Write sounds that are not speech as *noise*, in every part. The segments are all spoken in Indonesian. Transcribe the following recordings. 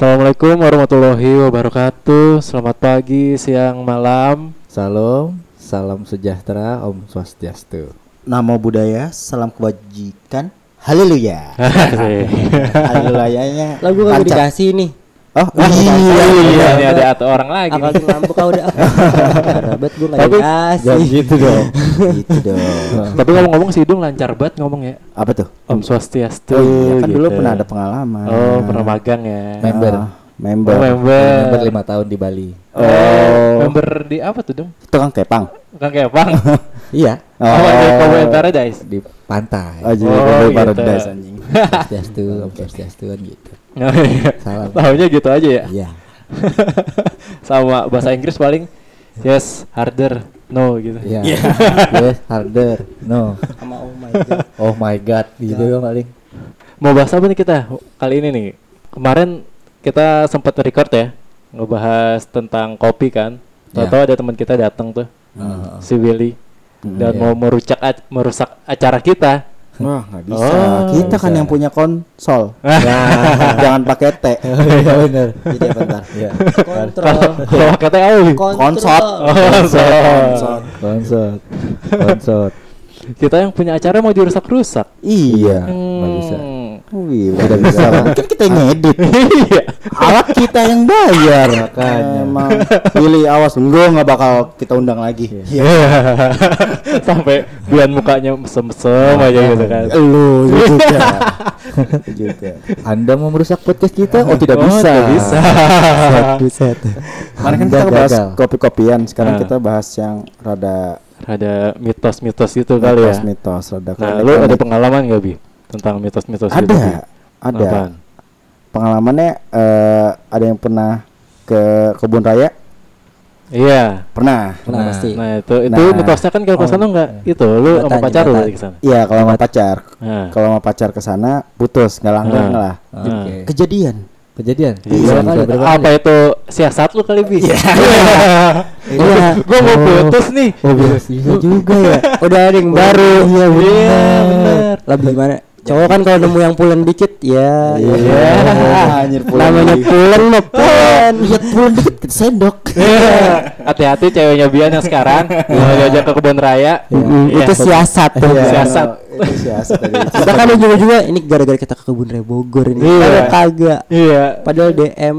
Assalamualaikum warahmatullahi wabarakatuh. Selamat pagi, siang, malam. Salam, salam sejahtera, Om Swastiastu. Namo Buddhaya, salam kebajikan. Haleluya. *laughs* Haleluyanya. Lagu lancar. dikasih nih. Oh, iya, iya. ini ada atau orang lagi. Akal ngambek kau udah. *laughs* Rabat gue nggak Tapi- dikasih. Jangan gitu dong. Gitu dong. *laughs* Tapi ngomong-ngomong si Idung lancar banget ngomong ya. Apa tuh? Om Swastiastu. Oh iya, kan dulu gitu. pernah ada pengalaman. Oh, pernah magang ya. Member. Ah, member. Oh, member. Member lima tahun di Bali. Oh, member di apa tuh, Dong? Tukang kepang. Kang Kepang. *laughs* Iya, Oh, di Cowboy Paradise. di pantai. Oh, jadi Oh, Cowboy gitu. Paradise anjing. Swastiastu, Om Swastiastu gitu. Oh, iya. Salam. Tahunya gitu aja ya. Iya. *laughs* Sama bahasa Inggris paling yes, harder, no gitu. Iya. Yes, harder. No. Sama oh my god. Oh my god, gitu dong paling. Mau bahas apa nih kita kali ini nih? Kemarin kita sempat record ya, ngebahas tentang kopi kan. Ya. Tahu-tahu ada teman kita datang tuh, Heeh. si Willy, dan iya. mau merusak merusak acara kita. Wah, nggak bisa. Oh, Kita kan bisa. yang punya konsol. *laughs* Jangan pakai T. *laughs* Iya benar. Jadi apa bentar? Iya. Kontrol. Kalau kata Awi, Konsot. Oh, Konsot. Konsot. *laughs* Konsot. kita yang punya acara mau dirusak-rusak. Iya. nggak bisa. Wih, udah bisa. Kan kita yang ngedit. *laughs* Iya. Alat kita yang bayar. Makanya. Emang pilih awas enggak nggak bakal kita undang lagi. Iya. *laughs* Sampai bian mukanya mesem-mesem aja gitu kan. Lu juga. *laughs* Lu juga. Anda mau merusak podcast kita? Oh, tidak Oh, bisa. tidak bisa. Kemarin kan kita bahas kopi-kopian, sekarang Ah. kita bahas yang rada Ada mitos-mitos gitu kali ya. mitos, rada Nah, lu ada pengalaman gak bi tentang mitos-mitos gitu? Bi? ada, ada. Apaan? Pengalamannya eh, ada yang pernah ke kebun raya? Iya. Pernah. Pernah pasti. Nah itu itu Nah. mitosnya kan kalau ke sana nggak itu lu sama pacar lu ke sana. Iya, kalau sama pacar. Nah. Kalau sama pacar ke sana putus, nggak langgeng Ah. lah. Ah. Oke. Kejadian. Kejadian. Iya, Berapa kali? Berapa apa itu siasat lu kali bi? *laughs* Iya. Iya. Gua mau putus nih. Oh, bisa juga ya. Udah ada yang baru. Iya Iya benar. Lebih gimana? Cowok kan kalau nemu yang pulen dikit ya. Iya. *laughs* Anjir pulang Namanya lagi. pulen mah *laughs* pulen. Lihat pulang dikit sendok. Iya. *laughs* Hati-hati ceweknya Bian yang sekarang mau diajak ke kebun raya. Mm, Iya. Itu siasat tuh. Iya, Siasat. Itu siasat tadi. Kita kan ujung-ujungnya ini gara-gara kita ke kebun raya Bogor ini. Iya. Kagak. Iya. Padahal DM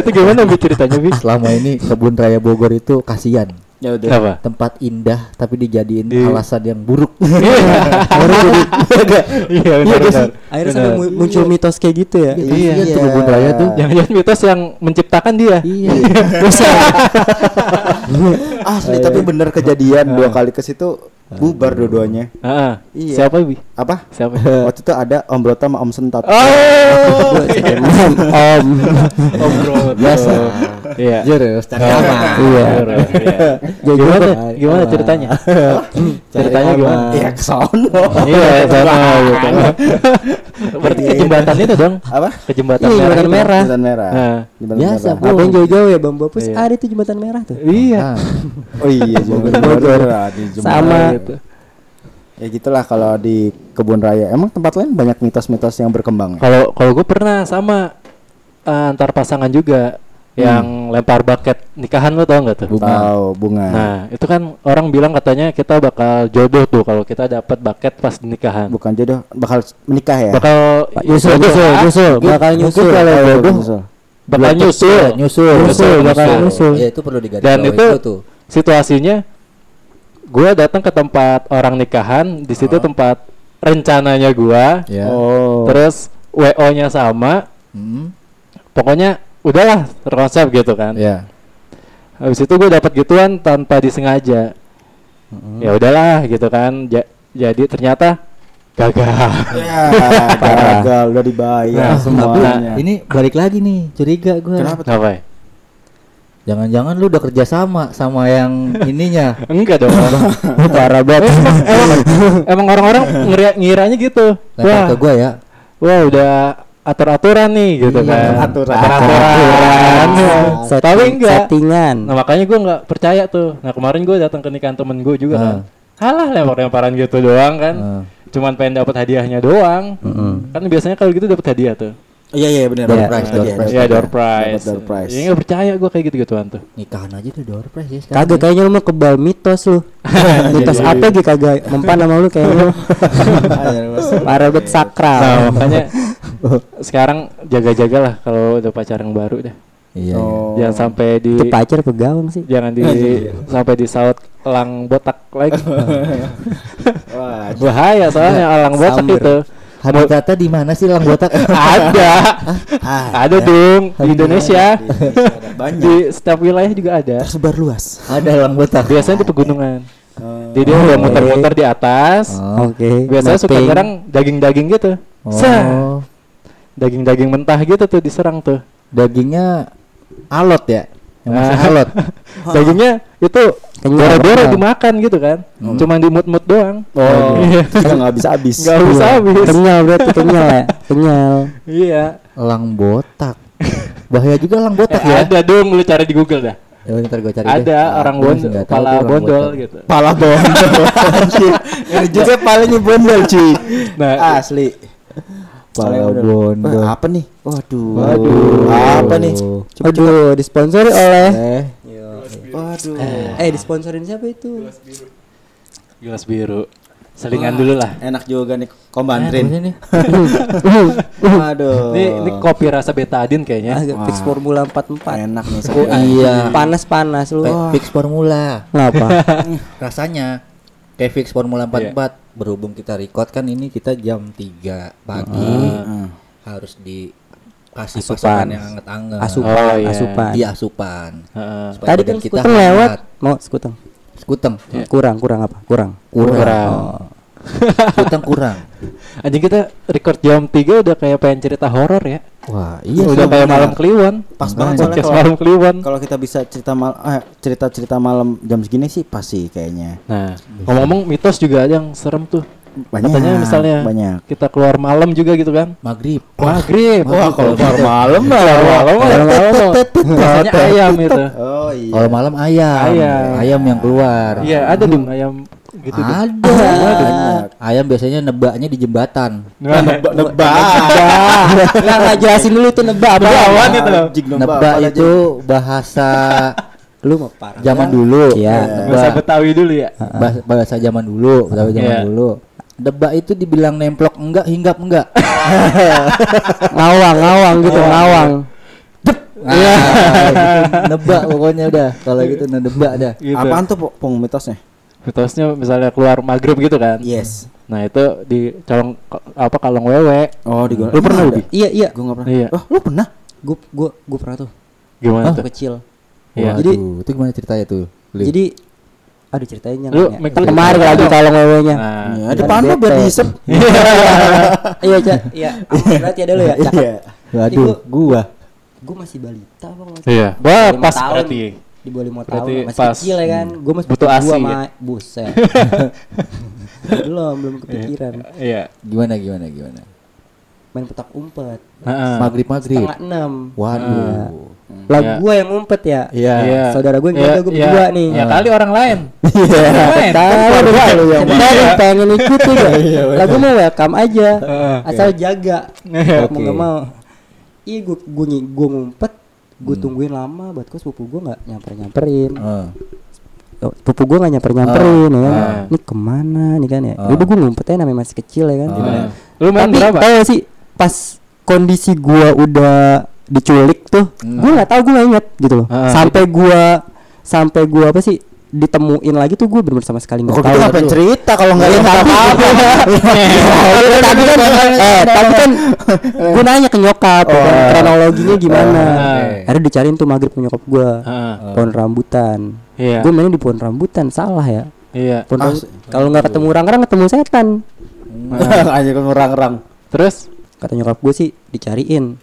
itu gimana bi ceritanya bi? Selama ini kebun raya Bogor itu kasihan. Ya udah. Apa? Tempat indah tapi dijadiin Di- alasan yang buruk. *laughs* *laughs* Iya benar benar. Akhirnya sampai mu- muncul mitos kayak gitu ya. Iya. Iya, tuh kebun raya tuh. Jangan-jangan mitos yang menciptakan dia. Iya. *laughs* Asli tapi bener kejadian dua kali ke situ bubar dua-duanya. Heeh. Iya. Siapa bi? Apa? Siapa? Waktu itu ada Om Broto sama Om Sentot. Oh. Om. Om Bro. Biasa. Iya. Jurus cari Iya. aman. Iya. Iya. Gimana? Gimana *laughs* Aman. ceritanya? Ceritanya Cari gimana? Iya ke sono. Iya, sama gitu. *laughs* Berarti ke jembatan itu dong. Apa? Ke jembatan Iya, jembatan itu. merah. Jembatan merah. Nah. Jembatan Biasa, merah. Bu. Apa yang jauh-jauh ya Bang Bapus? Iya. Ada itu jembatan merah tuh. Iya. Ah, *laughs* Oh iya, jembatan Bogor. Ah, jembatan Sama. Gitu. Ya gitulah kalau di kebun raya. Emang tempat lain banyak mitos-mitos yang berkembang. ya? Kalau kalau gue pernah sama eh, antar pasangan juga yang lempar bucket nikahan lo tau nggak tuh? Bunga. Tahu bunga. Nah itu kan orang bilang katanya kita bakal jodoh tuh kalau kita dapat bucket pas nikahan. Bukan jodoh, bakal menikah ya? Bakal Nyusul, nyusul, nyusul, bakal nyusul. kalau Jodoh. bakal nyusul. ya, nyusul. Nyusul, bakal nyusul. Ya itu perlu digaris Dan bawahi itu tuh. situasinya gue datang ke tempat orang nikahan di situ tempat rencananya gua Ya. Oh. terus wo nya sama Hmm. pokoknya udahlah terkonsep gitu kan Ya. habis itu gue dapat gituan tanpa disengaja ya udahlah gitu kan Ja- jadi ternyata gagal Ya, *laughs* gagal udah dibayar Nah, semuanya. Ini balik lagi nih, curiga gua. Kenapa? apa ya? Jangan-jangan lu udah kerja sama sama yang *laughs* ininya. enggak dong *laughs* Parah banget. emang, emang orang-orang ngira- ngiranya gitu ke wah gua ya. wah udah atur-aturan nih gitu Iya, kan aturan. Atur-aturan. Setting- tapi enggak Settingan. nah makanya gue nggak percaya tuh nah kemarin gue datang ke nikahan temen gue juga kan kalah lempar-lemparan gitu doang kan Ah. cuman pengen dapat hadiahnya doang Mm-mm. kan biasanya kalau gitu dapat hadiah tuh Iya iya benar. Iya. Door prize tadi ya. Iya door prize. Door prize. Ya nggak percaya gue kayak gitu-gituan tuh. Nikahan aja tuh door prize ya sekarang. Kagak kayaknya lu mah kebal mitos lu. *laughs* mitos apa gitu kagak mempan sama lu kayaknya. *laughs* Parah bet sakral. Nah makanya sekarang jaga-jaga lah kalau udah pacaran yang baru dah. Iya. iya. Oh. Jangan sampai di Itu pacar pegawang sih. jangan di sampai di saut elang botak lagi. *laughs* Wah, Bahaya soalnya elang botak Samber. itu. Habitatnya di mana sih lang botak? *laughs* ada. ah, ada dong di Indonesia. ada banyak. di setiap wilayah juga ada. Tersebar luas. Ada lang botak. Biasanya di pegunungan. Oh. Jadi dia udah muter-muter di atas. Oh. Oke. Biasanya suka mapping. nyerang daging-daging gitu. Sah. Oh. Daging-daging mentah gitu tuh diserang tuh. Dagingnya alot ya? Yang masih Ah. alot. *laughs* Dagingnya itu boro-boro kenyal. dimakan gitu kan. Cuman di mut-mut doang. Oh, Iya. kita nggak bisa habis. Nggak bisa habis. Kenyal berarti kenyal ya. *laughs* Kenyal. Iya. Lang botak. Bahaya juga lang botak ya. Ada dong lu cari di Google dah. Ya ntar gue cari Ada deh. orang bondol, lang bondol gitu. Pala bondol. *laughs* Anjir. Ini juga palanya bondol, cuy. Nah, Asli. Wah, apa nih? Waduh. Waduh. Apa nih? Aduh, disponsori oleh Eh, Waduh. Eh, disponsorin siapa itu? gelas biru. Selingan dulu lah. Enak juga nih ini kombantrin. nih. *laughs* Waduh. Ini ini kopi rasa betadin kayaknya. Agak fix Formula 44. enak nih. Oh iya. Panas-panas lu. Fix formula. Ngapa? *laughs* Rasanya kayak fix Formula 44 berhubung kita record kan ini kita jam 3 pagi Heeh. harus dikasih Asupan. pasangan yang anget-anget Asupan, Oh, iya. asupan. iya asupan Heeh. Supaya Tadi kan kita lewat. Mau skuteng. skuteng Kurang, kurang apa? Kurang. Kurang. Oh. Skuteng kurang Anjing kita record jam 3 udah kayak pengen cerita horor ya. wah iya udah sih, kayak malam kliwon. Pas banget soalnya kalau- malam kliwon. Kalau kita bisa cerita mal eh, cerita-cerita malam jam segini sih pasti kayaknya. Nah, ngomong-ngomong mitos juga ada yang serem tuh. Banyak. Katanya misalnya banyak. kita keluar malam juga gitu kan. maghrib Maghrib. Wah, kalau keluar malam lah. Keluar malam mah Keluar malam. biasanya ayam itu. Oh iya. kalau malam ayam Ayam. ayam yang keluar Iya, ada dong ayam gitu ada Banyak. ayam biasanya nebaknya di jembatan Nah, Nebak. Nggak nggak jelasin dulu itu nebak apa? Anjing, nebak apalagi. itu bahasa *laughs* Lu mau parah. zaman dulu Iya. bahasa nebak Betawi dulu ya. bahasa, bahasa zaman dulu bahasa zaman Iya. dulu debak itu dibilang nemplok enggak hinggap enggak *laughs* Ngawang, ngawang gitu, ngawang. Iya. *laughs* nebak pokoknya udah kalau gitu nebak dah Gitu. Apaan tuh pung mitosnya? Mitosnya misalnya keluar maghrib gitu kan. Yes. Nah, itu di colong apa kalong wewe. Oh, di Lu pernah Ubi? Iya, iya. Gue nggak pernah. Iya. Oh, lu pernah? Gue gue gue pernah tuh. Gimana Waktu tuh? kecil. Iya. Jadi- itu gimana ceritanya tuh? Jadi aduh ceritanya Lu ya. Kan kemarin lagi kalong wewe-nya. Nah, Iya, Kan depan lu biar diisep. *laughs* Iya, Cak. Iya. Berarti ada lu ya, Cak. Iya. waduh gua Gue masih balita apa masih iya. Wah, pas berarti. Di bawah lima tahun Berarti masih pas- kecil ya kan gue masih butuh gua ASI sama ya? buset *laughs* belum belum kepikiran Iya. gimana gimana gimana main petak umpet maghrib maghrib setengah enam waduh lah Iya. gue yang ngumpet ya iya Iya. saudara gue yang Iya, jaga gue iya. berdua nih Ya kali orang lain. Iya. Main. Tahu Kan deh, lu yang yang pengen ikut juga. *laughs* Iya, Lah gue mau welcome aja, asal jaga. Iya. Mau nggak mau. Iya gue gue gue ngumpet, gue tungguin lama, buat gue sepupu gue nggak nyamper nyamperin. Eh, Sepupu gue nggak nyamper nyamperin ya kan. Ah. Ini ke mana nih kan ya? Ah. Udah gue ngumpet aja namanya masih kecil ya kan. Ah. Lu main Tapi berapa? tahu gak sih pas kondisi gua udah diculik tuh, Hmm. gua nggak tahu gua nggak inget gitu loh. Ah. Sampai gua sampai gua apa sih ditemuin lagi tuh gua bener sama sekali nggak tahu. kita ngapain cerita kalau nggak Iya, tapi- apa-apa? *laughs* Iya, tapi kan eh tapi kan gua nanya ke nyokap kan, Oh. kronologinya gimana. Ah. Akhirnya dicariin tuh maghrib nyokap gua. Heeh. Pohon rambutan. Iya. Gua mainnya di pohon rambutan salah ya. Iya. Ah, Kalau nggak ketemu orang-orang ketemu setan. Aja kan orang-orang. Terus? Kata nyokap gue sih dicariin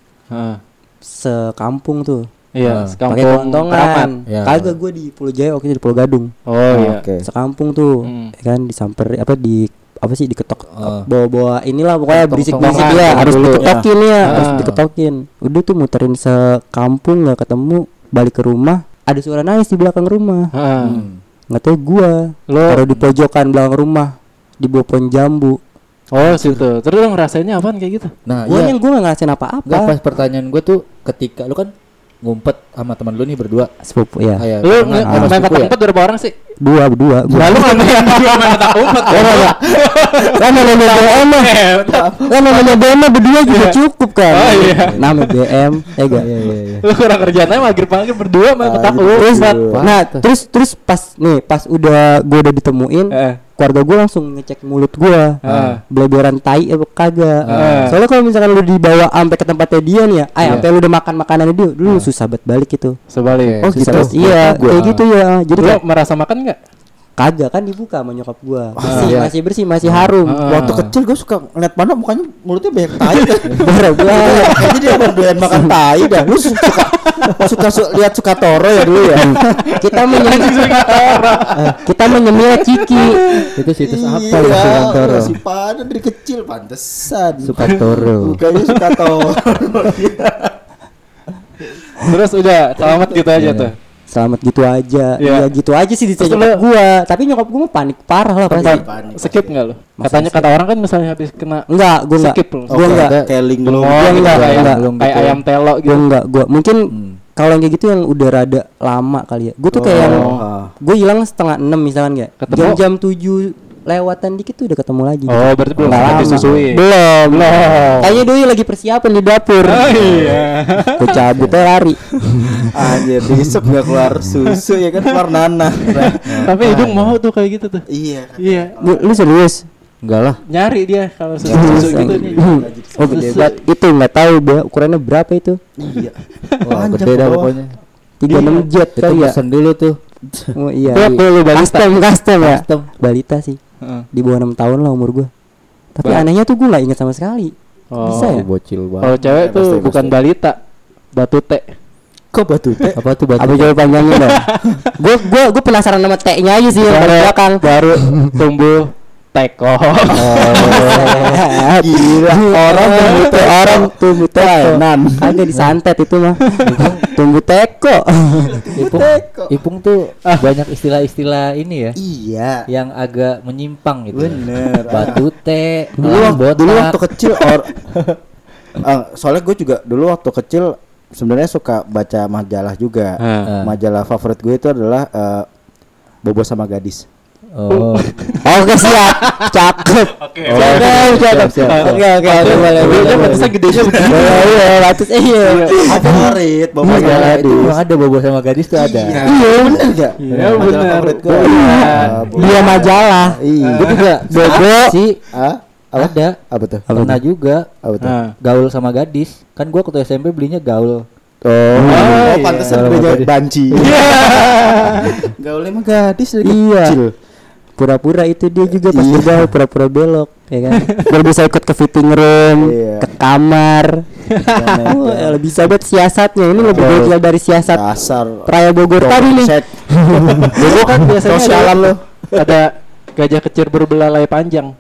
sekampung tuh Iya, Ah. pakai Keramat. Ya. kagak gue di Pulau Jaya waktu itu di Pulau Gadung Oh iya. Oke. sekampung tuh Hmm. ya kan disamper apa di apa sih diketok Ah. bawa-bawa inilah pokoknya Ketok- berisik ketongan berisik ya harus dulu. diketokin ya harus Ah. diketokin udah tuh muterin sekampung nggak ketemu balik ke rumah ada suara nangis di belakang rumah Heeh. Hmm. nggak tahu gua Lo taruh di pojokan belakang rumah di bawah pohon jambu Oh situ. Terus lu ngerasainnya apaan kayak gitu? Nah, Gue iya. yang gue gak ngerasain apa-apa. pas pertanyaan gue tuh ketika lu kan ngumpet sama teman lu nih berdua. Sepupu ya. Kayak Lu main ya? umpet berapa orang sih? Dua, berdua. Gua. Lalu nggak main *laughs* dua main petak umpet. Kan namanya BM mah. Kan namanya BM mah berdua juga cukup kan. Oh, iya. Nama BM, ya enggak? Iya iya iya. Lu kurang kerjaan aja maghrib-maghrib berdua main petak Terus, umpet. nah terus terus pas nih pas udah gue udah ditemuin, Eh. Keluarga gue langsung ngecek mulut gue, Eh. beleberan tai apa kagak. Eh. Soalnya kalau misalkan lu dibawa sampai ke tempatnya dia nih ya, ah Iya. sampai lu udah makan makanannya dia, lu susah banget balik itu. Sebalik. Oh, Susah gitu? Iya, kayak gitu ya. Jadi Lu kayak merasa makan nggak? Kagak kan dibuka sama nyokap gua. Masih iya. masih bersih, masih harum. Ah. Waktu kecil gue suka ngeliat mana mukanya mulutnya banyak tai kan. Bener banget. Kayaknya dia doyan makan tai dah. Lu suka suka su- lihat suka toro ya dulu ya. *laughs* kita menyemil kita menyemil ciki Itu situs apa Iya, lu Sukantoro? Si padan dari kecil pantesan. Sukantoro. Bukannya suka toro. *laughs* Terus udah selamat gitu aja tuh. Selamat gitu aja Iya. ya gitu aja sih di Terus nyokap gua tapi nyokap gua mah panik parah lah pasti Panik. Skip nggak lu? Katanya kata orang kan misalnya habis kena enggak gua enggak skip lu. gua Oke, enggak link belum. Gua gitu, enggak, kayak, enggak. Belum kayak gitu. ayam telo gua gitu. enggak gua mungkin Hmm. kalau yang kayak gitu yang udah rada lama kali ya gua tuh kayak yang Oh. gua hilang setengah enam misalkan kayak jam jam tujuh lewatan dikit tuh udah ketemu lagi Oh, berarti belum lama. disusui. belum belum kayaknya doi lagi persiapan di dapur Oh iya. gua cabut aja lari *laughs* Anjir, diisep nggak keluar susu ya kan keluar nanah. Tapi hidung mau tuh kayak gitu tuh. Iya. Iya. lu, lu serius Enggak lah. Nyari dia kalau susu-susu gitu nih. Oh, hebat. itu nggak tahu ukurannya berapa itu Iya. *laughs* Wah, gede dah pokoknya. tiga enam jet Itu kali ya pesen dulu tuh. oh iya Berapa lu balita? custom custom ya Custom. balita sih Di bawah enam tahun lah umur gua tapi Ba- anehnya tuh gua nggak inget sama sekali Oh. bisa ya bocil banget. Kalau cewek Ya, tuh pasti, bukan pasti. balita, batu teh. Kok batu teh? Apa tuh batu? apa panjangnya dong *laughs* gua gua gua penasaran sama T nya aja sih yang paling belakang baru tumbuh teko. *laughs* gila orang tumbuh te orang tumbuh teko Nan. agak disantet itu mah *laughs* tumbuh *laughs* teko Ipung, Ipung tuh banyak istilah-istilah ini ya Iya. yang agak menyimpang gitu. Bener. Batu teh, dulu botak. dulu waktu kecil or Ah, *laughs* soalnya gue juga dulu waktu kecil sebenarnya suka baca majalah juga Ah. majalah favorit gue itu adalah eh, bobo sama gadis Oh. *laughs* oke siap cakep Oke. cakep cakep siap, siap. oke oke oke boleh boleh Dia boleh. pantesan gedenya begini. Iya, iya, batas eh, iya. favorit bobo sama Majalah itu gadis memang ada bobo sama gadis tuh ada. iya Iya. bener gak Iya, favorit gue Iya. Bobo. Dia majalah. iya Gue juga *laughs* bobo sih ah ada. apa tuh Pernah juga apa tuh gaul sama gadis. Kan gua waktu SMP belinya gaul. Oh, iya. pantesan Kalau gedenya gadis. banci. *laughs* Gaulnya mah gadis dari Iya. kecil. Pura-pura itu dia juga pas Iya. bergaul pura-pura belok, ya kan? Biar bisa ikut ke fitting room, Iya. ke kamar. Wah, ya lebih banget siasatnya. Ini lebih gokil dari siasat Dasar. Raya Bogor tadi nih. *laughs* Bobo kan biasanya Sosialan ada, lo. ada gajah kecil berbelalai panjang.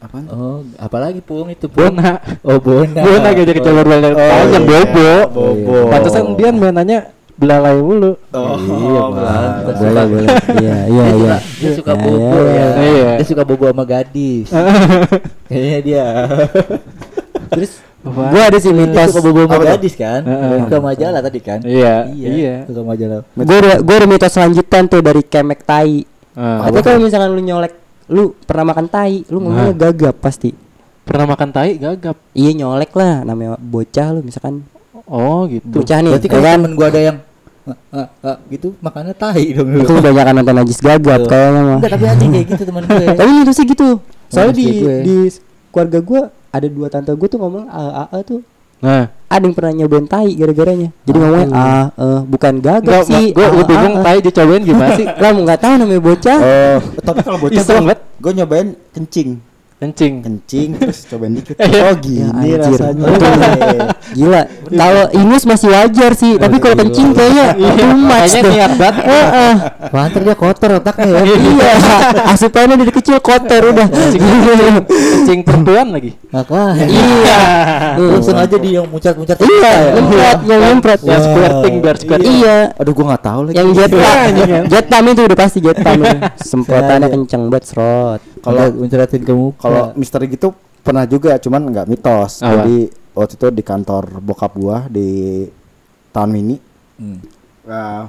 Apaan? Oh, apalagi Pung itu Pung. Bona. Oh, bona. Bona gajah kecil berbelalai panjang iya. bobo. Bobo. Pantesan dia mainannya belalai mulu. Oh, Iya. *laughs* Boleh, boleh. Iya, iya, Dia iya. suka, dia suka Ya, bobo ya, ya. ya. Iya. Dia suka bobo sama gadis. *laughs* Kayaknya dia. *laughs* Terus gua ada sih Dia mitos. suka bobo sama gadis kan? Heeh. Suka majalah tadi kan? Iya, iya. Suka majalah. Gue ada, gua ada mitos selanjutan tuh dari kemek tai. Ah. Tapi kalau misalkan lu nyolek, lu pernah makan tai, lu ngomongnya gagap pasti. Pernah makan tai gagap. Iya nyolek lah, namanya bocah lu misalkan Oh, gitu. bocah nih, Berarti ya kan temen gua ada yang gitu makannya tai dong dulu. Itu kebanyakan nonton najis gagap Tuh. kayaknya mah. Enggak, tapi yang kayak gitu temen gue. *laughs* Tapi mitosnya gitu. Soalnya di gue. di keluarga gua ada dua tante gua tuh ngomong a a tuh Nah, ada yang pernah nyobain tai gara-garanya. Jadi ngomongnya ah eh, bukan gagap sih. gue ah, gue bingung ah, ah. tai dicobain gimana sih? *laughs* Lah nggak tahu namanya bocah. Oh, tapi kalau bocah banget. gue nyobain kencing. Kencing. Kencing *laughs* terus cobain dikit. Iya. Oh, gini Ya, rasanya. *laughs* Gila. Kalau ingus masih wajar sih, tapi kalau kencing kayaknya *laughs* too much Kayaknya niat banget. Heeh. Panter dia kotor otaknya ya. Iya, asupannya dari kecil kotor udah. Kencing perempuan lagi. Makanya. Iya. Langsung aja di yang muncat-muncat. Iya, ya. nyemprot, yang nyemprot. Yang squirting biar squirting. Iya, Aduh, gue nggak tahu lagi. yang jet Iya, anjing, ya. jet itu udah pasti jet pump itu. Semprotannya kenceng banget, serot. Kalau menceratin ke muka. kalau misteri gitu pernah juga, cuman nggak mitos. Apa? Jadi waktu itu di kantor bokap gua di tahun mini Hmm. eh,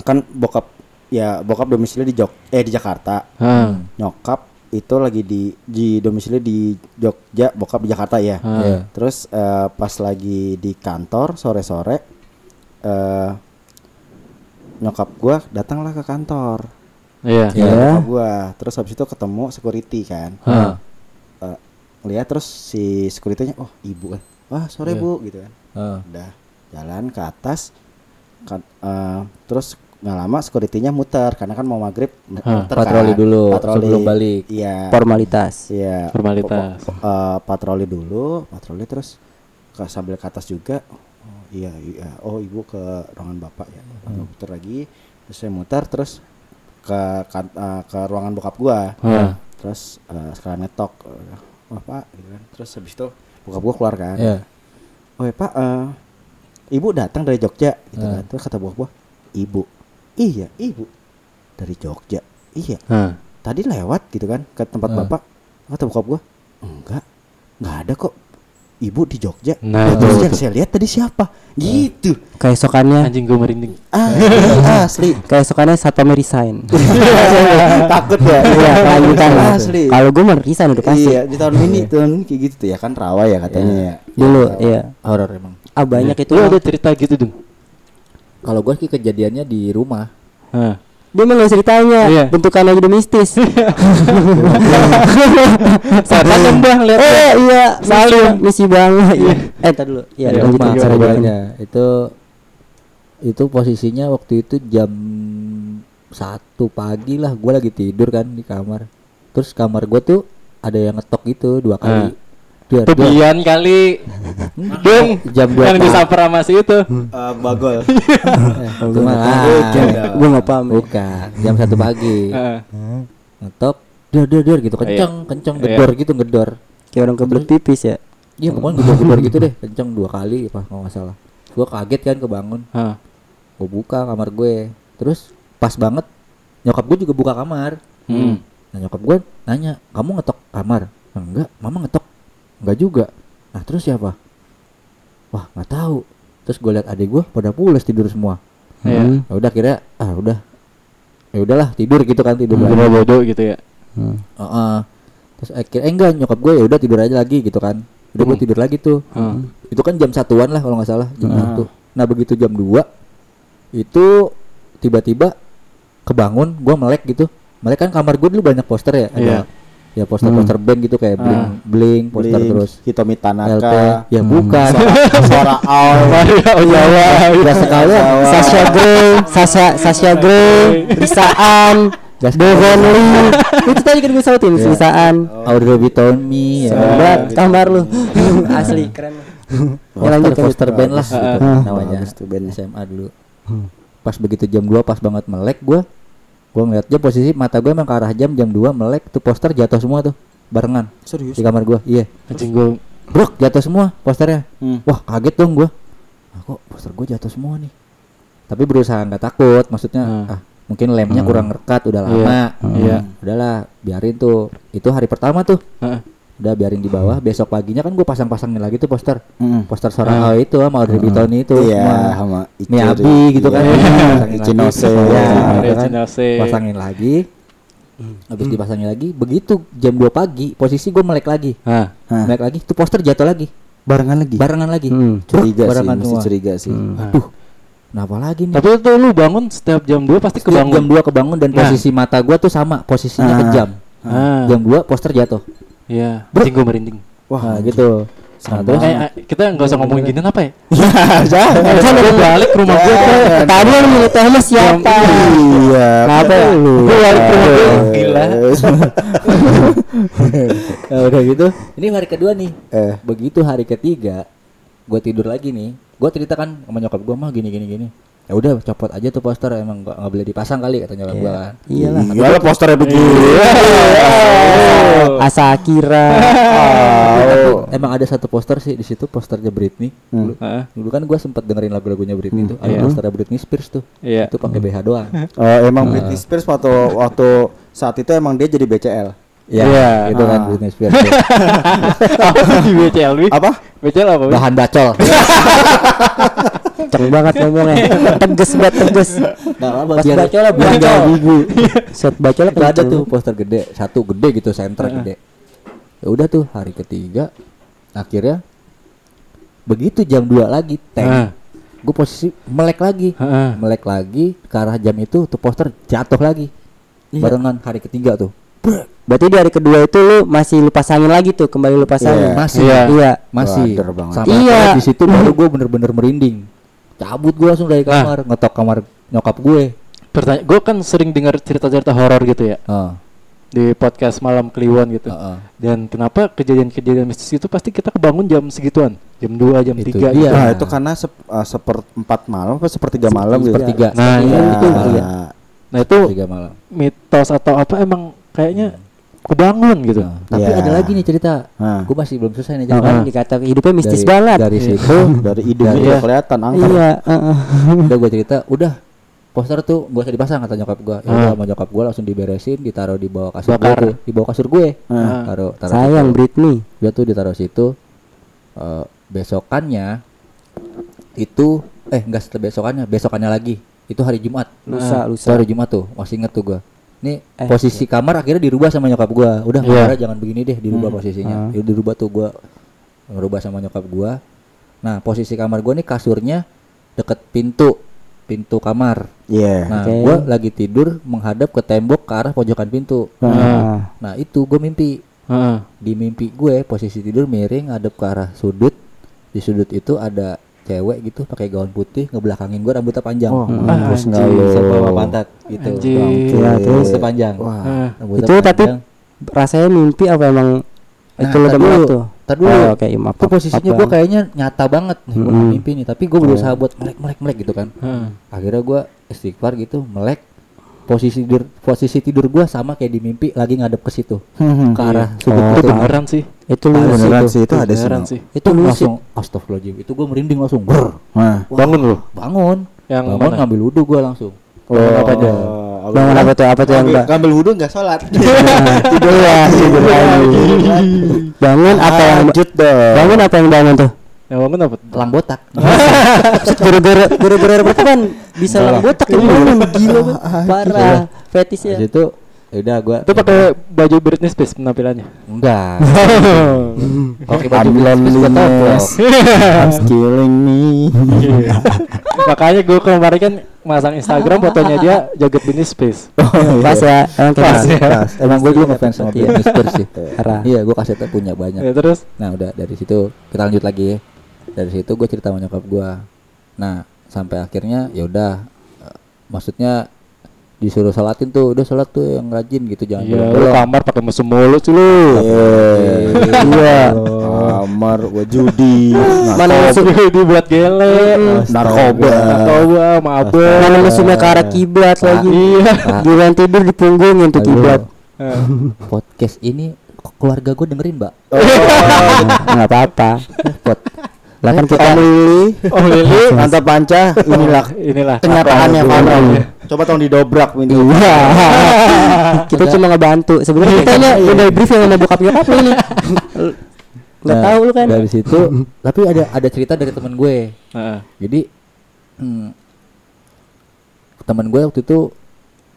kan bokap ya bokap domisili di Jog eh di Jakarta. Ah. Nyokap itu lagi di di domisili di Jogja, bokap di Jakarta ya. Ah. Iya. Terus eh, pas lagi di kantor sore-sore eh nyokap gua datanglah ke kantor. Iya. Iya. Nyokap gua. Terus habis itu ketemu security kan. Ah. Eh, lihat terus si securitynya oh ibu kan. Wah, sore Iya. Bu gitu kan. Ah. Udah jalan ke atas kan, eh, terus nggak lama securitynya muter karena kan mau maghrib Hah. muter Patroli kan. dulu, sebelum balik. Iya. Formalitas. Iya. Formalitas. Po- po- eh, patroli dulu, patroli terus ke sambil ke atas juga. Oh, iya, iya. Oh, ibu ke ruangan bapak ya. Hmm. Muter lagi, terus saya muter terus ke kan- eh, ke ruangan bokap gua. Ah. Terus eh, sekalian ngetok, eh, wah pak, gitu kan. Terus habis itu bokap gua keluar kan. Iya. Oh ya pak, eh, ibu datang dari Jogja, gitu Hmm. kan. Terus kata bokap gua, ibu, iya ibu dari Jogja, iya. Ah. Tadi lewat gitu kan ke tempat Hmm. bapak, kata bokap gua, enggak, nggak ada kok. Ibu di Jogja. Nah, Nah, terus tuh. yang saya lihat tadi siapa? Gitu. Keesokannya Anjing gue merinding. Ah, asli. keesokannya satpam resign. *laughs* Takut ya. Iya, kelanjutan. Asli. Kalau gue mau resign udah pasti. Iya, di tahun ini tahun ini kayak gitu tuh ya kan rawa ya katanya ya. Dulu, iya. Horor emang. Ah banyak itu. Lu ada cerita gitu dong. Kalau gua sih kejadiannya di rumah. Ah. Dia emang gak ceritanya, Iya. bentukannya aja udah mistis. Setan yang bang lihat. eh iya, salim misi bang. Iya. Eh tar dulu. Iya, Iya, cara rumah. jalannya. Rumahnya itu itu posisinya waktu itu jam satu pagi lah gue lagi tidur kan di kamar terus kamar gue tuh ada yang ngetok gitu dua kali Duar, Itu duar. Bian kali. Dong. Jam dua Yang pagi. disamper sama si itu. Eh, bagol. Eh, *laughs* cuma ah, Gue gak paham. bukan jam satu pagi Ah. ngetok dor dor dor gitu kenceng kenceng Iya. gedor gitu gedor Kayak orang kebelet pipis ya. iya pokoknya gedor gedor gitu deh *laughs* kenceng dua kali apa kalau nggak salah gue kaget kan kebangun gue buka kamar gue terus pas banget nyokap gue juga buka kamar Hmm. nah nyokap gue nanya kamu ngetok kamar enggak mama ngetok enggak juga nah terus siapa wah nggak tahu terus gue liat adik gue pada pulas tidur semua Iya. Hmm. ya udah kira ah udah ya udahlah tidur gitu kan tidur lagi Bodoh gitu ya. Hmm. Heeh. terus akhirnya eh, enggak nyokap gue ya udah tidur aja lagi gitu kan udah gue Hmm. tidur lagi tuh Ah. itu kan jam satuan lah kalau nggak salah jam Hmm. satu nah begitu jam 2 itu tiba-tiba kebangun gue melek gitu melek kan kamar gue dulu banyak poster ya ada Iya. Ya poster-poster band gitu kayak bling Ah. bling poster Blink, terus Hitomi LP Tanaka. ya bukan Suara Aul. Ozawa. Gak sekalian Sasha *laughs* Grey, Sasha Sasha Grey, Risaan, Devon Lee. Itu tadi kan gue sautin, Iya. Risaan. Audrey Bitomi ya Berat kamar lu. *laughs* Asli keren. Ya, lanjut, poster, poster band lah Ah, namanya tuh bandnya. SMA dulu pas begitu jam 2 pas banget melek gue gue ngeliat jam posisi mata gue emang ke arah jam jam 2 melek tuh poster jatuh semua tuh barengan Serius? di kamar gue iya Anjing gue. brok jatuh semua posternya Hmm. wah kaget dong gue nah, kok poster gue jatuh semua nih tapi berusaha nggak takut maksudnya Hmm. ah mungkin lemnya kurang rekat udah Iya. lama Iya. udahlah biarin tuh itu hari pertama tuh Ah. Udah biarin di bawah besok paginya kan gue pasang-pasangin lagi tuh poster Hmm. poster seorang itu sama Audrey Bitomi itu Iya, sama Miyabi gitu kan Iya. Pasangin Ichinose. lagi. Ya, kan? Pasangin lagi habis dipasangin lagi begitu jam 2 pagi posisi gue melek lagi Ah. Hah. melek lagi tuh poster jatuh lagi Barengan lagi. barengan lagi Hmm. Curiga sih, barengan semua curiga sih. aduh kenapa lagi nih Tapi itu lu bangun setiap jam 2 pasti Setiap kebangun. jam 2 kebangun dan Nah. posisi mata gua tuh sama posisinya Ah. kejam Ah. jam 2 poster jatuh Iya. Anjing gue merinding. wah nah, gitu nah, terus Eh, kita nggak usah ngomongin gini apa ya? *laughs* Jangan. Kan udah balik ke rumah gue. Tadi lu milih teh sama siapa? Iya. Kenapa ya? lu? Gue balik ke rumah gue. Gila. *laughs* nah, udah gitu ini hari kedua nih Eh. begitu hari ketiga gue tidur lagi nih gue ceritakan sama nyokap gue mah gini gini gini ya udah copot aja tuh poster emang gak, nggak boleh dipasang kali kata nyokap gue kan Iyalah. Iyalah posternya begitu. Asa Akira. Tapi emang ada satu poster sih di situ posternya Britney dulu, Ah. dulu kan gue sempet dengerin lagu-lagunya Britney tuh ada Iya. posternya Britney Spears tuh Iya. itu pakai BH doang Oh, emang Britney Spears waktu waktu saat itu emang dia jadi BCL. Ya, Iya. itu kan Ah. Britney Spears. apa di BCL Wi? Apa? BCL apa? Bahan bacol. Kenceng banget ngomongnya. Teges banget teges. Enggak apa Pas biar bacol lah, biar bacol. nggak ambigu. Set baca lah Itu ada tuh poster gede, satu gede gitu, sentra gede. Ya udah tuh hari ketiga akhirnya begitu jam 2 lagi tank. Gue posisi melek lagi. Heeh. Melek lagi ke arah jam itu tuh poster jatuh lagi. Barengan hari ketiga tuh. Berarti di hari kedua itu lu masih lu pasangin lagi tuh, kembali lu pasangin. Iya. Masih. Iya. Iya. Masih. Wader banget. Sampai Iya. di situ baru gue bener-bener merinding. Cabut gue langsung dari Nah. kamar, ngetok kamar nyokap gue. Pertanyaan, gue kan sering dengar cerita-cerita horor gitu ya Heeh. di podcast malam Kliwon gitu. Heeh. Dan kenapa kejadian-kejadian mistis itu pasti kita kebangun jam segituan, jam 2, jam Itu 3 dia. gitu. Nah, itu karena sep, uh, seperempat malam apa sepertiga malam gitu. Sepertiga. Nah, Sepertiga. iya, itu. Nah, Nah itu Sepertiga malam. mitos atau apa emang kayaknya kebangun gitu. Nah, tapi Iya. ada lagi nih cerita. Nah. Gue masih belum selesai nih Nah, cerita. kan dikata hidupnya mistis Dari- banget. Dari situ dari hidungnya Dari- udah kelihatan angker. Iya, heeh. *laughs* udah gue cerita, udah poster tuh gak usah dipasang kata nyokap gue. Ya udah Ah. sama nyokap gue langsung diberesin, ditaruh di bawah kasur gue Bakar. tuh, di bawah kasur gue. Ah. Taruh, taruh Sayang situ. Britney. Dia tuh ditaruh situ. Eh, besokannya itu eh enggak setelah besokannya, besokannya lagi. Itu hari Jumat. Lusa, lusa. hari Jumat tuh, masih inget tuh gua. Nih Eh, posisi kamar akhirnya dirubah sama nyokap gua. Udah Iya. kamarnya jangan begini deh, dirubah posisinya. Ah. Ya, dirubah tuh gua ngerubah sama nyokap gua. Nah, posisi kamar gua nih kasurnya deket pintu, pintu kamar. Iya. Nah, Oke. gua lagi tidur menghadap ke tembok ke arah pojokan pintu. Nah, Nah, itu gua mimpi. Heeh. Di mimpi gue posisi tidur miring ngadep ke arah sudut. Di sudut itu ada cewek gitu pakai gaun putih ngebelakangin gua rambutnya panjang. Oh, Hmm. nggak Anjing. lu? Sebawah pantat gitu. Iya, terus? Rambutnya panjang. Wah. Itu tapi rasanya mimpi apa emang Nah, itu lo dulu, tuh? dulu. Oh. Itu posisinya Bang. kayaknya nyata banget nih gua Hmm. mimpi nih, tapi gua berusaha buat melek-melek-melek gitu kan. Heeh. Akhirnya gua istighfar gitu, melek. Posisi tidur posisi tidur gua sama kayak di mimpi lagi ngadep ke situ. Hmm, Ke arah sudut Oh, Itu itu. beneran sih. itu Ah, lu beneran itu. sih itu ada sih. Beneran sih. Itu lucid. langsung astagfirullahaladzim. Itu gua merinding langsung. Brr. Nah. Bangun lu. Bangun. Yang Bangun mana? ngambil wudhu gua langsung. Bangun apa dia? Bangun apa tuh? Apa tuh yang Ngambil, Mbak? ngambil wudhu nggak sholat. *laughs* Tidur ya, tidur lagi. Bangun apa yang Lanjut dong. bangun apa yang bangun tuh? Yang bangun apa? Telang botak. *laughs* Gara-gara gara-gara berapa kan bisa lang botak yang bangun gila banget. Parah. Fetisnya. Habis itu ya udah gua Itu pakai baju Britney Spears penampilannya. enggak. *laughs* Oke baju Britney Spears gua. I'm killing me. Makanya gue kemarin kan masang Instagram fotonya dia joget Britney Spears. *laughs* Pas ya, emang kayak Pas ya. Emang gua juga ngefans sama Iya. Britney Spears sih. Iya, gua kasetnya punya banyak. Ya terus Nah, udah dari situ kita lanjut lagi ya. Dari situ gue cerita sama nyokap gua. Nah, sampai akhirnya ya udah eh, maksudnya disuruh sholatin tuh udah sholat tuh yang rajin gitu jangan Iya, lu kamar pakai musuh mulut sih lu. Iya. Kamar gua judi. Mana Musuh dibuat gele. Narkoba. Narkoba, mabuk. Mana musuhnya ke arah kiblat lagi. Iya. Giliran tidur di punggungin tuh Aduh, kiblat. Eh, podcast ini keluarga gue dengerin, Mbak. *laughs* Enggak apa-apa. Lah kan kita Om Lili, Oh Lili, *laughs* mantap panca. Inilah inilah kenyataannya Fano. itu? Coba tolong didobrak ini. Iya. *laughs* kita cuma ngebantu. Sebenarnya kita nya udah brief yang sama bokap nyokap ini. *laughs* Enggak Nah, tahu lu kan. Dari situ, tapi ada ada cerita dari teman gue. Heeh. Jadi hmm, teman gue waktu itu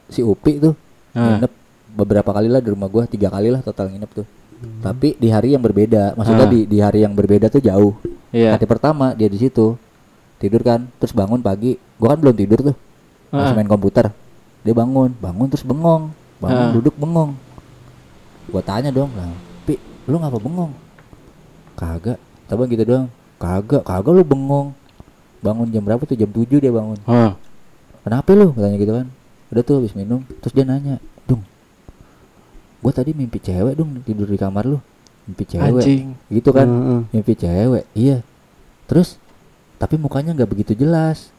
si Upi tuh nginep beberapa kali lah di rumah gue, tiga kali lah total nginep tuh. Tapi di hari yang berbeda, maksudnya Ah. di di hari yang berbeda tuh jauh. Iya. Hari pertama dia di situ tidur kan, terus bangun pagi. Gua kan belum tidur tuh, masih Ah. main komputer. Dia bangun, bangun terus bengong, bangun Ah. duduk bengong. Gua tanya dong, lah, Pi, lu ngapa bengong? Kagak, coba gitu doang. Kagak, kagak lu bengong. Bangun jam berapa tuh? Jam 7 dia bangun. Hah. Kenapa lu? Katanya gitu kan. Udah tuh habis minum, terus dia nanya, "Dung, gua tadi mimpi cewek dong tidur di kamar lu." Mimpi cewek. Anjing. Gitu kan Heeh. mimpi cewek iya terus tapi mukanya nggak begitu jelas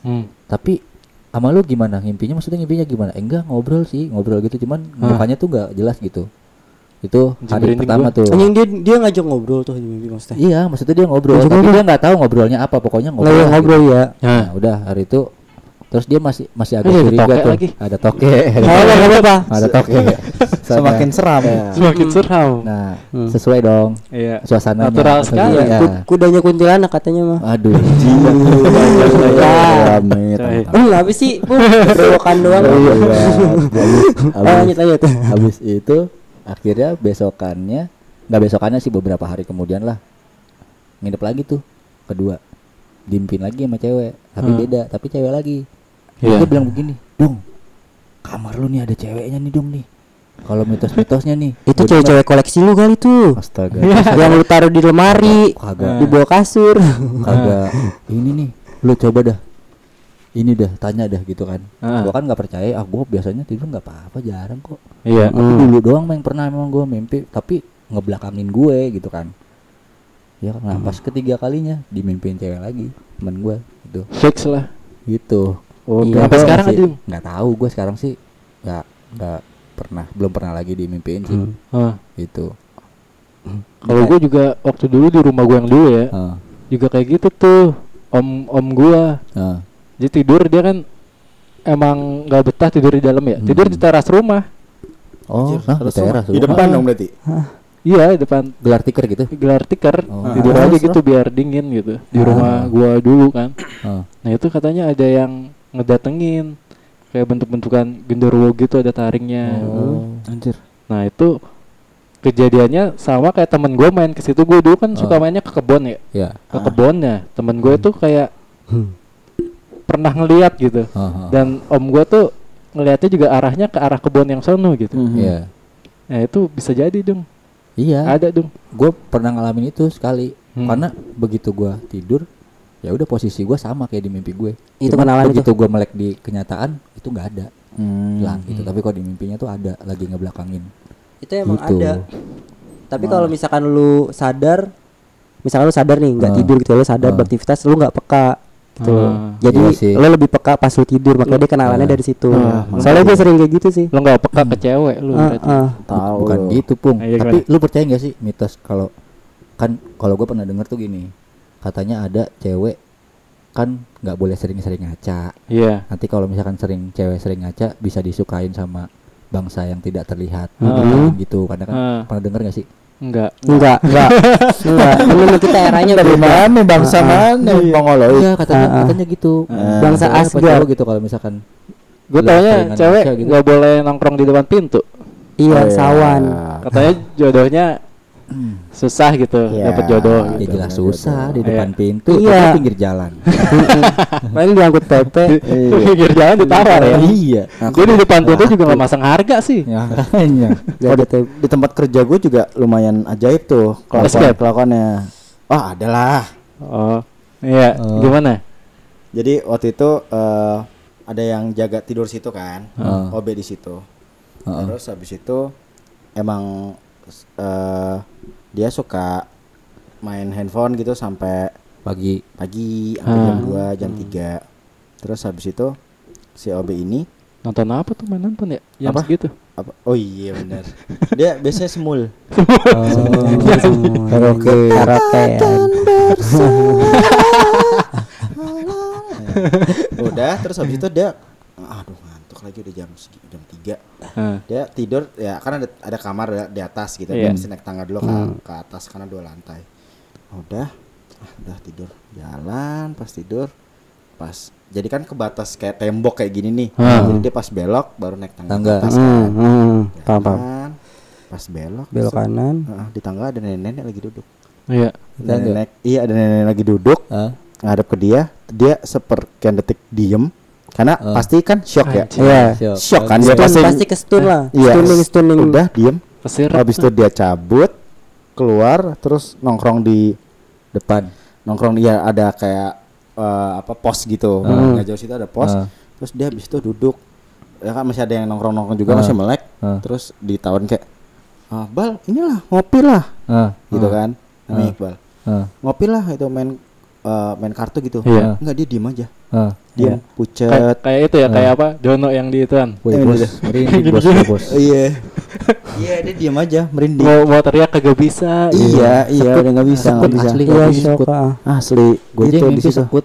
Hmm. tapi sama lu gimana mimpinya maksudnya mimpinya gimana Eh, enggak ngobrol sih ngobrol gitu cuman Hah. mukanya tuh nggak jelas gitu itu hari merinding pertama gua. tuh Anjing dia dia ngajak ngobrol tuh mimpi maksudnya. iya maksudnya dia ngobrol Ngajak tapi dia nggak tahu ngobrolnya apa pokoknya ngobrol, Ngobrol lah ngobrol ya. gitu. nah udah hari itu terus dia masih masih agak Eh, ada curiga toke tuh lagi. ada toke Oh, nggak apa-apa. ada toke *laughs* Semakin seram. Semakin seram. nah Hmm. sesuai dong Iya. suasananya Natural Maksudnya, sekali. iya. Kud- kudanya kuntilanak katanya mah. aduh Rame. Hmm, habis sih, Bu. berokan doang. Iya, Oh, lanjut lanjut. habis itu akhirnya besokannya nggak besokannya sih beberapa hari kemudian lah nginep lagi tuh kedua dimpin lagi sama cewek tapi Hmm. beda tapi cewek lagi Iya. dia bilang begini dong kamar lu nih ada ceweknya nih dong nih. Kalau mitos-mitosnya nih Itu gua cewek-cewek koleksi lu kali tuh. astaga. Yang lu taruh di lemari, kagak. di bawah kasur. kagak. *laughs* Ini nih lu coba dah. Ini dah tanya dah gitu kan. Ah. gua kan nggak percaya ah gua biasanya tidur nggak apa-apa jarang kok. Iya. tapi dulu doang yang pernah memang gue mimpi tapi ngebelakangin gue gitu kan. Ya kan nah, pas ketiga kalinya dimimpiin cewek lagi temen gue gitu. Fix lah. gitu Oh, Iya, sampai sekarang masih- aja. nggak tahu gue sekarang sih nggak nggak pernah belum pernah lagi dimimpiin sih Hmm. Ah. gitu Kalau gue juga waktu dulu di rumah gue yang dulu ya, Ah, juga kayak gitu tuh. Om om gue, ah. jadi tidur dia kan emang nggak betah tidur di dalam ya, tidur di teras rumah. oh Anjir, nah, di teras di rumah. depan dong berarti. Iya, di depan gelar tikar gitu gelar tikar Oh. tidur Ah, aja gitu biar dingin gitu di rumah gua dulu kan. Ah, Nah itu katanya ada yang ngedatengin kayak bentuk-bentukan genderuwo gitu ada taringnya. oh. Anjir. Nah itu kejadiannya sama kayak temen gue main ke situ gue dulu kan suka Oh. mainnya ke kebon ya ya ke kebonnya temen gue tuh kayak Hmm. pernah ngeliat gitu Ah, ah. dan om gue tuh ngelihatnya juga arahnya ke arah kebon yang sono gitu. Mhm. Iya. Nah itu bisa jadi dong iya ada dong. gue pernah ngalamin itu sekali Hmm. karena begitu gue tidur ya udah posisi gue sama kayak di mimpi gue Itu kenalan begitu gue melek di kenyataan itu nggak ada Hmm. hilang gitu tapi kalau di mimpinya tuh ada lagi ngebelakangin Itu emang Gitu. ada. Tapi kalau misalkan lu sadar, misalkan lu sadar nih nggak Ah. tidur gitu, lu sadar Ah. beraktivitas, lu nggak peka gitu. Ah. Jadi Iya sih. lu lebih peka pas lu tidur, makanya dia kenalannya Ah. dari situ. Ah, Soalnya gue sering kayak gitu sih. Lo nggak peka ke cewek lu berarti. ah. Tahu. bukan lu. gitu pung iya, tapi gimana? lu percaya nggak sih mitos kalau kan kalau gue pernah denger tuh gini katanya ada cewek kan nggak boleh sering-sering ngaca Iya. nanti kalau misalkan sering cewek sering ngaca bisa disukain sama bangsa yang tidak terlihat Ah. gitu karena kan Ah. pernah denger gak sih Enggak. Enggak, enggak. enggak. *laughs* Kita eranya Dari mana bangsa ah. mana mongoloid? Iya katanya ah. katanya gitu. Ah. Bangsa cowok gitu kalau misalkan Gue taunya cewek gitu. nggak boleh nongkrong di depan pintu. Iya, Oh, iya. sawan. Katanya jodohnya susah gitu, Iya. dapat jodoh ya gitu. jelas susah di Iya. depan pintu Iya. pinggir jalan. *laughs* Paling diangkut PP. Di pinggir jalan ditawar ya. iya. Gue di depan pintu juga nggak masang harga sih. Ya. Oh, *laughs* di, di tempat kerja gue juga lumayan ajaib tuh kelakuan kelakuannya. Oh adalah. Oh, iya. Oh. Gimana? Jadi waktu itu eh, ada yang jaga tidur situ kan, Heeh. OB di situ. Heeh. Terus habis itu emang eh, dia suka main handphone gitu sampai Pagi. pagi sampai jam Ah. 2, jam 3. Terus habis itu si OB ini Nonton apa tuh main nonton ya? Yang Apa? segitu. apa? Oh iya benar. dia biasanya semul. Karaoke. Karaoke. *laughs* Udah, terus habis itu dia aduh lagi udah jam segi- jam 3. Ah. Dia tidur ya kan ada ada kamar di- di atas gitu. Iya. Dia mesti naik tangga dulu ke, ke atas karena dua lantai. Udah, ah, udah tidur. Jalan pas tidur pas jadi kan ke batas kayak tembok kayak gini nih. Hmm. Jadi dia pas belok baru naik tangga, Tangga. ke atas Hmm, kan. hmm. Paham, paham. Jalan, Pas belok. Belok kanan. ah, di tangga ada nenek-nenek lagi duduk. Iya. Nenek, iya ada nenek lagi duduk ngadep ke dia. Dia sepersekian detik diem karena Ah. pasti kan shock ya. Iya. siap. Shock kan dia pasti. pasti ke stun lah. Iya. Stunning, stunning. Udah diem. Kesir. Habis itu dia cabut keluar terus nongkrong di Depan. nongkrong dia ada kayak eh, apa pos gitu. Hmm. Nggak jauh situ ada pos. Ah. Terus dia habis itu duduk. Ya kan masih ada yang nongkrong-nongkrong juga Ah. masih melek. Ah. Terus ditawarin kayak ah, Bal, inilah ngopi lah Ah. gitu kan. Namanya Ah. Iqbal. Ngopi lah itu main eh, main kartu gitu. Iya. Enggak dia diem aja. Ah. Dia Kayak, pucet. kayak itu ya, kayak apa? Dono yang di ituan. Woi Eh, bos, merinding bos, bos. Iya. *laughs* Iya, dia diem aja, merinding. Mau mau teriak kagak bisa. Iya, iya udah nggak bisa, nggak Sekut bisa. asli Iya, sekut. ah. Asli, Gue aja itu yang di mimpi situ. sekut.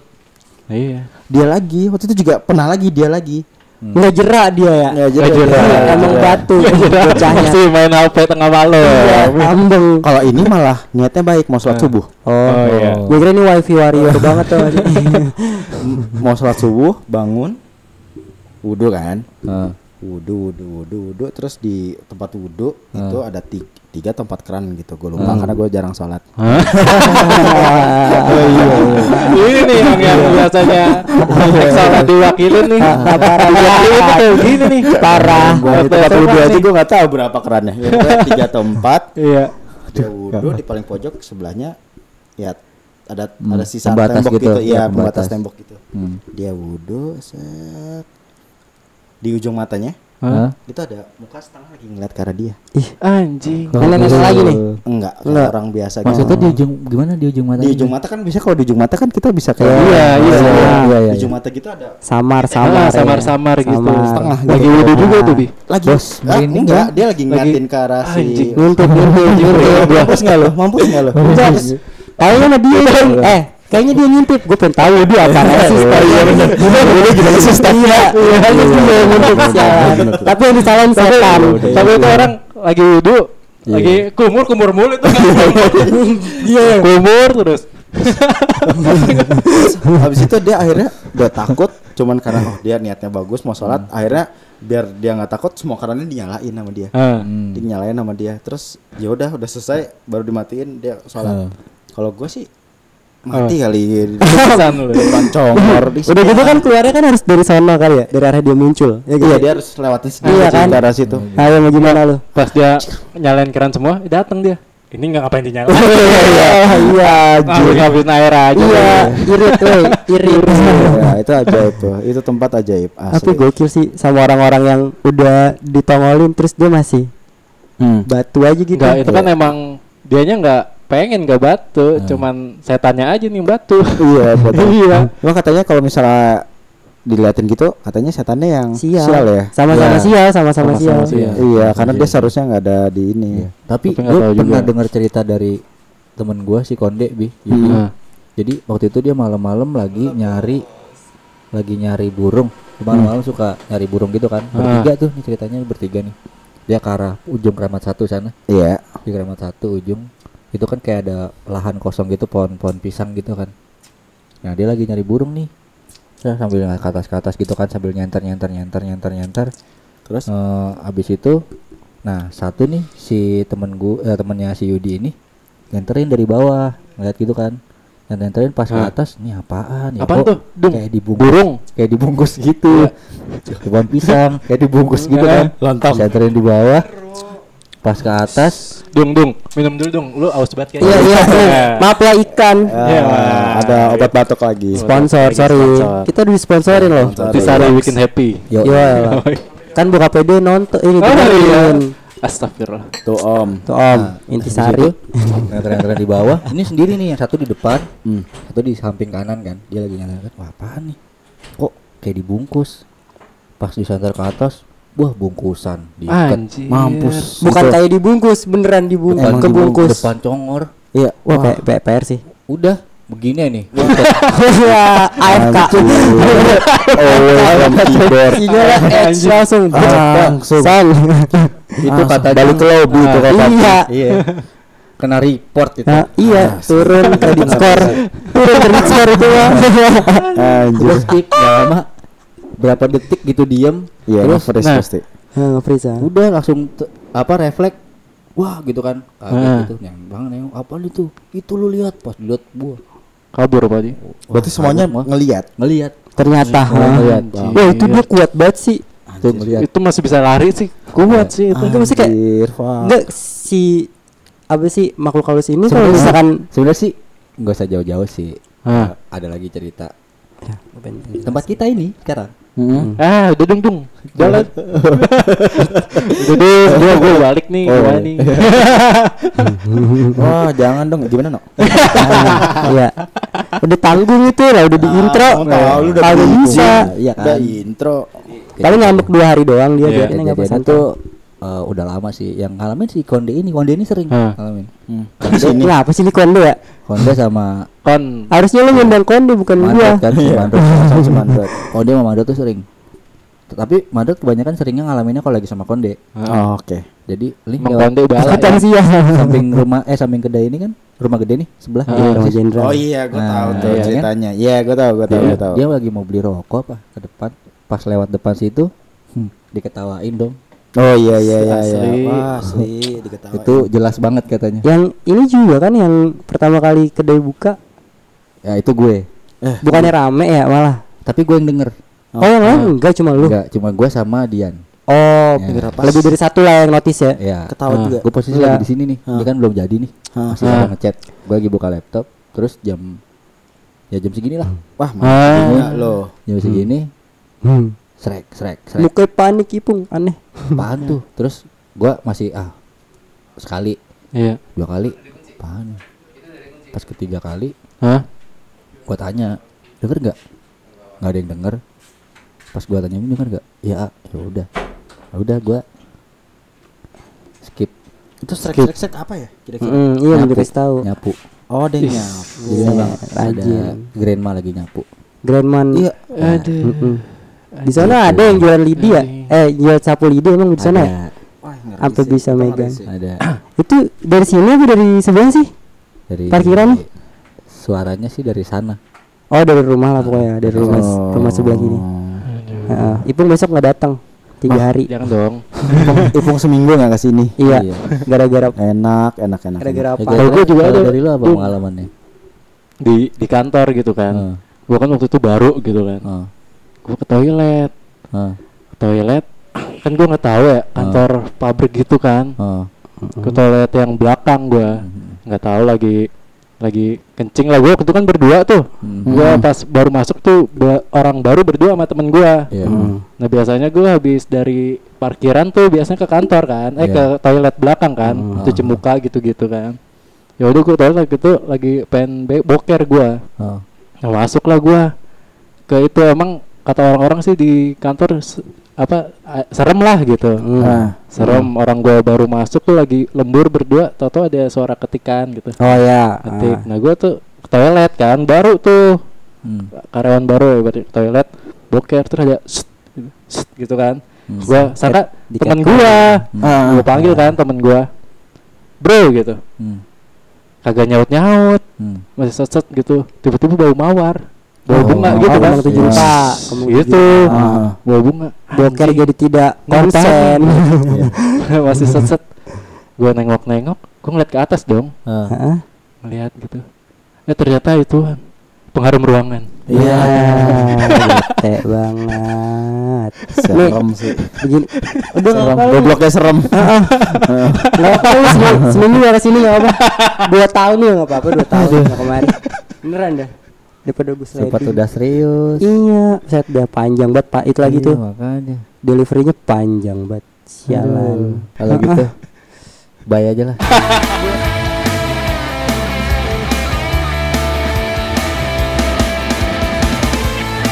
Iya. dia lagi waktu itu juga pernah lagi dia lagi Nggak jerak dia ya. Nggak jerak. dia- Emang dia- batu bocahnya. Masih main HP tengah malam. Iya, ambeng. kalau ini malah niatnya baik mau sholat subuh Oh, iya. Gue kira ini wifi warrior *laughs* banget tuh. *laughs* Mau sholat subuh bangun wudhu kan Heeh. wudhu wudhu wudhu wudhu terus di tempat wudhu itu ada ti- tiga tempat keran gitu gue lupa karena gue jarang sholat Hah? *laughs* Ini nih yang, yang biasanya Exala diwakilin nih. *laughs* parah Ini tuh gini nih. Parah. Di tempat wudhu aja gue nggak tahu berapa kerannya ya, *laughs* tiga tempat Iya. dia wudhu di paling pojok sebelahnya ya ada ada sisa tembok gitu, gitu, ya, iya pembatas pembatas. tembok gitu Hmm. dia wudhu set di ujung matanya Hah? itu ada muka setengah lagi ngeliat ke arah dia Anjing. Nenek lagi nih. enggak kayak Enggak. orang biasa Maksudnya gitu. di ujung gimana di ujung mata? di ujung mata kan bisa kalau di ujung mata kan kita bisa kayak Iya, iya, iya, iya, di iya. ujung mata gitu ada Samar Ah, samar. samar-samar gitu. Samar. Setengah Lagi gitu. wudhu juga tuh, Bi. lagi Bos, Ah, merinding enggak kan? dia lagi ngeliatin ke arah si nguntut. mampus nggak lo mampus nggak lo Kayaknya mah dia kan. Eh, kayaknya dia ngintip. Gue pengen tahu dia apa sih. Iya benar. Gue gimana sih Iya. Ngintip sialan. Tapi yang disalahin setan. Tapi itu orang lagi wudhu, lagi kumur kumur mulu itu. Iya. *laughs* Kumur terus. *laughs* habis itu dia akhirnya udah takut cuman karena oh dia niatnya bagus mau sholat akhirnya biar dia nggak takut semua kerannya dinyalain sama dia Ah. dinyalain sama dia terus ya udah udah selesai baru dimatiin dia sholat kalau gue sih mati kali *laughs* Pesan lu. depan congor Udah gitu kan keluarnya kan harus dari sana kali ya, dari arah dia muncul. Ya gitu. iya dia harus lewatin sedikit Iya kan? arah situ Ayo mau gimana lu? Pas dia nyalain keran semua, datang dia. Ini nggak ngapain dinyalain? *laughs* Iya, iya, Ah, ngabisin air aja. iya, irit, woi, irit. *laughs* ya itu ajaib tuh itu tempat ajaib Tapi asli gokil sih sama orang-orang yang udah ditongolin terus dia masih Hmm. batu aja gitu. Enggak, itu kan emang dianya nggak pengen nggak batu, cuman setannya aja nih batu. iya *laughs* betul Iya. Cuma katanya kalau misalnya diliatin gitu katanya setannya yang sial, sial ya Sama-sama Iya. sial, sama-sama Sama-sama sial. sial. Iya, karena dia seharusnya nggak ada di ini. Tapi Tapi nggak gue pernah juga. dengar cerita dari temen gue si Konde bi. Yudi. Hmm. Jadi waktu itu dia malam-malam lagi nyari lagi nyari burung. Malam-malam suka nyari burung gitu kan. Bertiga tuh nih ceritanya bertiga nih. Dia ke arah ujung keramat satu sana. Iya. Di keramat satu ujung itu kan kayak ada lahan kosong gitu pohon-pohon pisang gitu kan. Nah dia lagi nyari burung nih. Saya sambil ke atas ke atas gitu kan sambil nyenter nyenter nyenter nyenter nyenter. Terus Eh, abis itu nah satu nih si temen gua eh, temennya si Yudi ini nyenterin dari bawah ngeliat gitu kan dan nyenterin pas ke atas nih apaan ya Apaan tuh? Dung. kayak dibungkus Burung. kayak dibungkus gitu pohon pisang kayak dibungkus gitu kan Lontong. nyenterin di bawah pas ke atas Dung, dung, minum dulu dong. Lu aus banget kayaknya. Iya, iya, *laughs* iya. Maaf ya ikan. Iya, ah, ada obat batuk lagi. Sponsor, sorry. sponsor. Kita disponsorin loh. Nanti Sari bikin happy. yo Iya. Kan buka PD nonton ini Oh iya. Astagfirullah. Tuh Om. Tuh Om, Nah, intisari. nyenterin di bawah ini sendiri nih yang satu di depan Hmm. satu di samping kanan kan dia lagi nyenterin wah apaan nih kok kayak dibungkus pas disenter ke atas wah bungkusan diikat Anjir. Mampus. Bukan kayak dibungkus, beneran dibungkus, Emang kebungkus. depan congor Iya. Wah, P- PR sih. udah begini nih *laughs* Wah, AFK. *laughs* Oh, keyboard. Sinyalnya X langsung. Langsung. San. *laughs* itu kata balik ke lobby itu kata. Iya. iya kena report itu Nah, iya, turun kredit skor. Turun kredit skor itu mah. Anjir. terus tip nggak lama berapa detik gitu diem Iya, terus nge-freeze nah. pasti. Nah, Friza. udah langsung apa refleks wah gitu kan kaget Ah. gitu yang bang nengok apa itu itu lu lihat pas dilihat buah Kabur Ji. Berarti semuanya Semua. ngelihat. ngelihat Ternyata. ngelihat Anjing. Wah, itu dia kuat banget sih. tuh ngelihat Itu masih bisa lari sih. Kuat sih itu. Itu masih kayak enggak si apa sih makhluk halus ini kalau Sebenarnya- misalkan sebenarnya sih nggak usah jauh-jauh sih Ah. ada lagi cerita Ya, tempat kita ini sekarang Hmm. Ah, udah dong dong. *laughs* Jalan. udah dong, gua gua balik nih, Oh, gua iya. nih. *laughs* Wah, jangan dong. Gimana, No? *laughs* Iya. Udah tanggung itu lah, udah di intro. Ah, tahu lu udah bingung. bisa. iya Udah kan intro. Paling ngambek dua hari doang dia Iya, biarin nggak kejadian apa eh, udah lama sih yang ngalamin si Konde ini Konde ini sering Ah. ngalamin Hmm. Di sini. Ini apa sih ini kondo ya? Konde sama kon Harusnya lu ngundang kondo bukan gua. Mandot kan si Iya. Mandot Sama si *laughs* Mandot. Konde sama Mandot tuh sering tapi Mandot kebanyakan seringnya ngalaminnya kalau lagi sama Konde Oh, Oke. jadi ini Emang lewat konde Ikutan ya. sih ya. samping rumah eh samping kedai ini kan rumah gede nih sebelah Ah, Iya, Rumah. Jenderal. Oh iya, gue Nah, tahu tuh iya kan? ceritanya. Iya, gue tahu, gue tahu, Iya. gue tahu. dia lagi mau beli rokok apa ke depan pas lewat depan situ hmm, diketawain dong Oh iya iya iya iya. Asli. Wah, asli diketawain. itu jelas banget katanya Yang ini juga kan yang pertama kali kedai buka ya itu gue Eh, bukannya rame ya malah. tapi gue yang denger Oh, yang lain enggak cuma lu. enggak cuma gue sama Dian Oh, Ya. Lebih dari satu lah yang notice ya. ya ketawa Ah. juga. gue posisi Iya. lagi di sini nih Ah. dia kan belum jadi nih Ah. masih Ah. ada ngechat gue lagi buka laptop terus jam ya jam segini lah Wah, Ah. mantap loh. jam segini Hmm. Srek srek srek Mukanya panik ipung aneh. apaan tuh *laughs* terus gue masih ah sekali Iya. dua kali apaan pas ketiga kali Hah? gue tanya denger nggak nggak ada yang denger pas gue tanya denger nggak ya ya udah ya udah gue skip Itu strek-strek apa ya? Kira-kira. Mm, iya Nyapu. udah kasih tahu. nyapu Oh, dia Ih. nyapu. Iya, ada grandma lagi nyapu Grandman. Iya. Aduh. Mm-mm. Di sana ada yang jualan lidi ya? Eh, jual sapu lidi emang di sana ya? sih. bisa megang. ada *clears throat* Itu dari sini apa dari sebelah sih? dari Parkiran? suaranya sih dari sana Oh, dari rumah lah pokoknya, dari rumah Oh. rumah sebelah gini. Aduh. Heeh. Ipung besok nggak datang. Tiga hari. Jangan dong. Ipung- seminggu nggak ke sini. Iya. Iya. Gara-gara Enak, enak, enak. gara-gara Ya, apa? Kalau gua juga ada. dari lu apa pengalamannya Di di kantor gitu kan. Heeh. Gua kan waktu itu baru gitu kan. Gua ke toilet. Heeh. Ke toilet kan gua nggak tahu ya kantor pabrik gitu kan. Heeh. Ke toilet yang belakang gua. Mhm. nggak tahu lagi lagi kencing lah gua waktu itu kan berdua tuh. Mhm. Gua pas baru masuk tuh ba- orang baru berdua sama temen gua. Iya. Hmm. Nah biasanya gue habis dari parkiran tuh biasanya ke kantor kan, eh Iya. ke toilet belakang kan, Hmm. cuci muka gitu-gitu kan. Ya udah gue toilet gitu lagi pengen boker gue, Heeh. nah, masuk lah gue ke itu emang kata orang-orang sih di kantor apa serem lah gitu, Hmm. Nah, serem orang gue baru masuk tuh lagi lembur berdua, tau-tau ada suara ketikan gitu, Oh ya. ketik. Nah gue tuh ke toilet kan, baru tuh Hmm. karyawan baru ya berarti toilet boker terus ada gitu, "Sst," gitu kan Hmm. gua sangka di teman capture. gua Ah, gua panggil kan temen gua bro gitu Hmm. kagak nyaut nyaut Hmm. masih set set gitu tiba-tiba bau mawar Oh, bunga mawar gitu kan kembang tujuh Iya. rupa, kembang tujuh gitu rupa. Ah. bau bunga Boker jadi tidak konsen. *laughs* masih set set gua nengok nengok gua ngeliat ke atas dong Ah. Heeh. ngeliat gitu eh ternyata itu pengharum ruangan Iya. Bete *laughs* banget. Serem sih. Begini. Udah nggak Serem. Gobloknya serem. Nggak *laughs* apa-apa lu seminggu, nggak ke sini nggak apa. Dua tahun ya nggak apa-apa. Dua tahun nggak kemari. Beneran dah. Daripada gue Sempat udah serius. Iya, saya udah panjang banget pak. Itu lagi Iya, tuh makanya. deliverynya panjang banget. Sialan. Kalau gitu, *laughs* bayar aja lah. *laughs*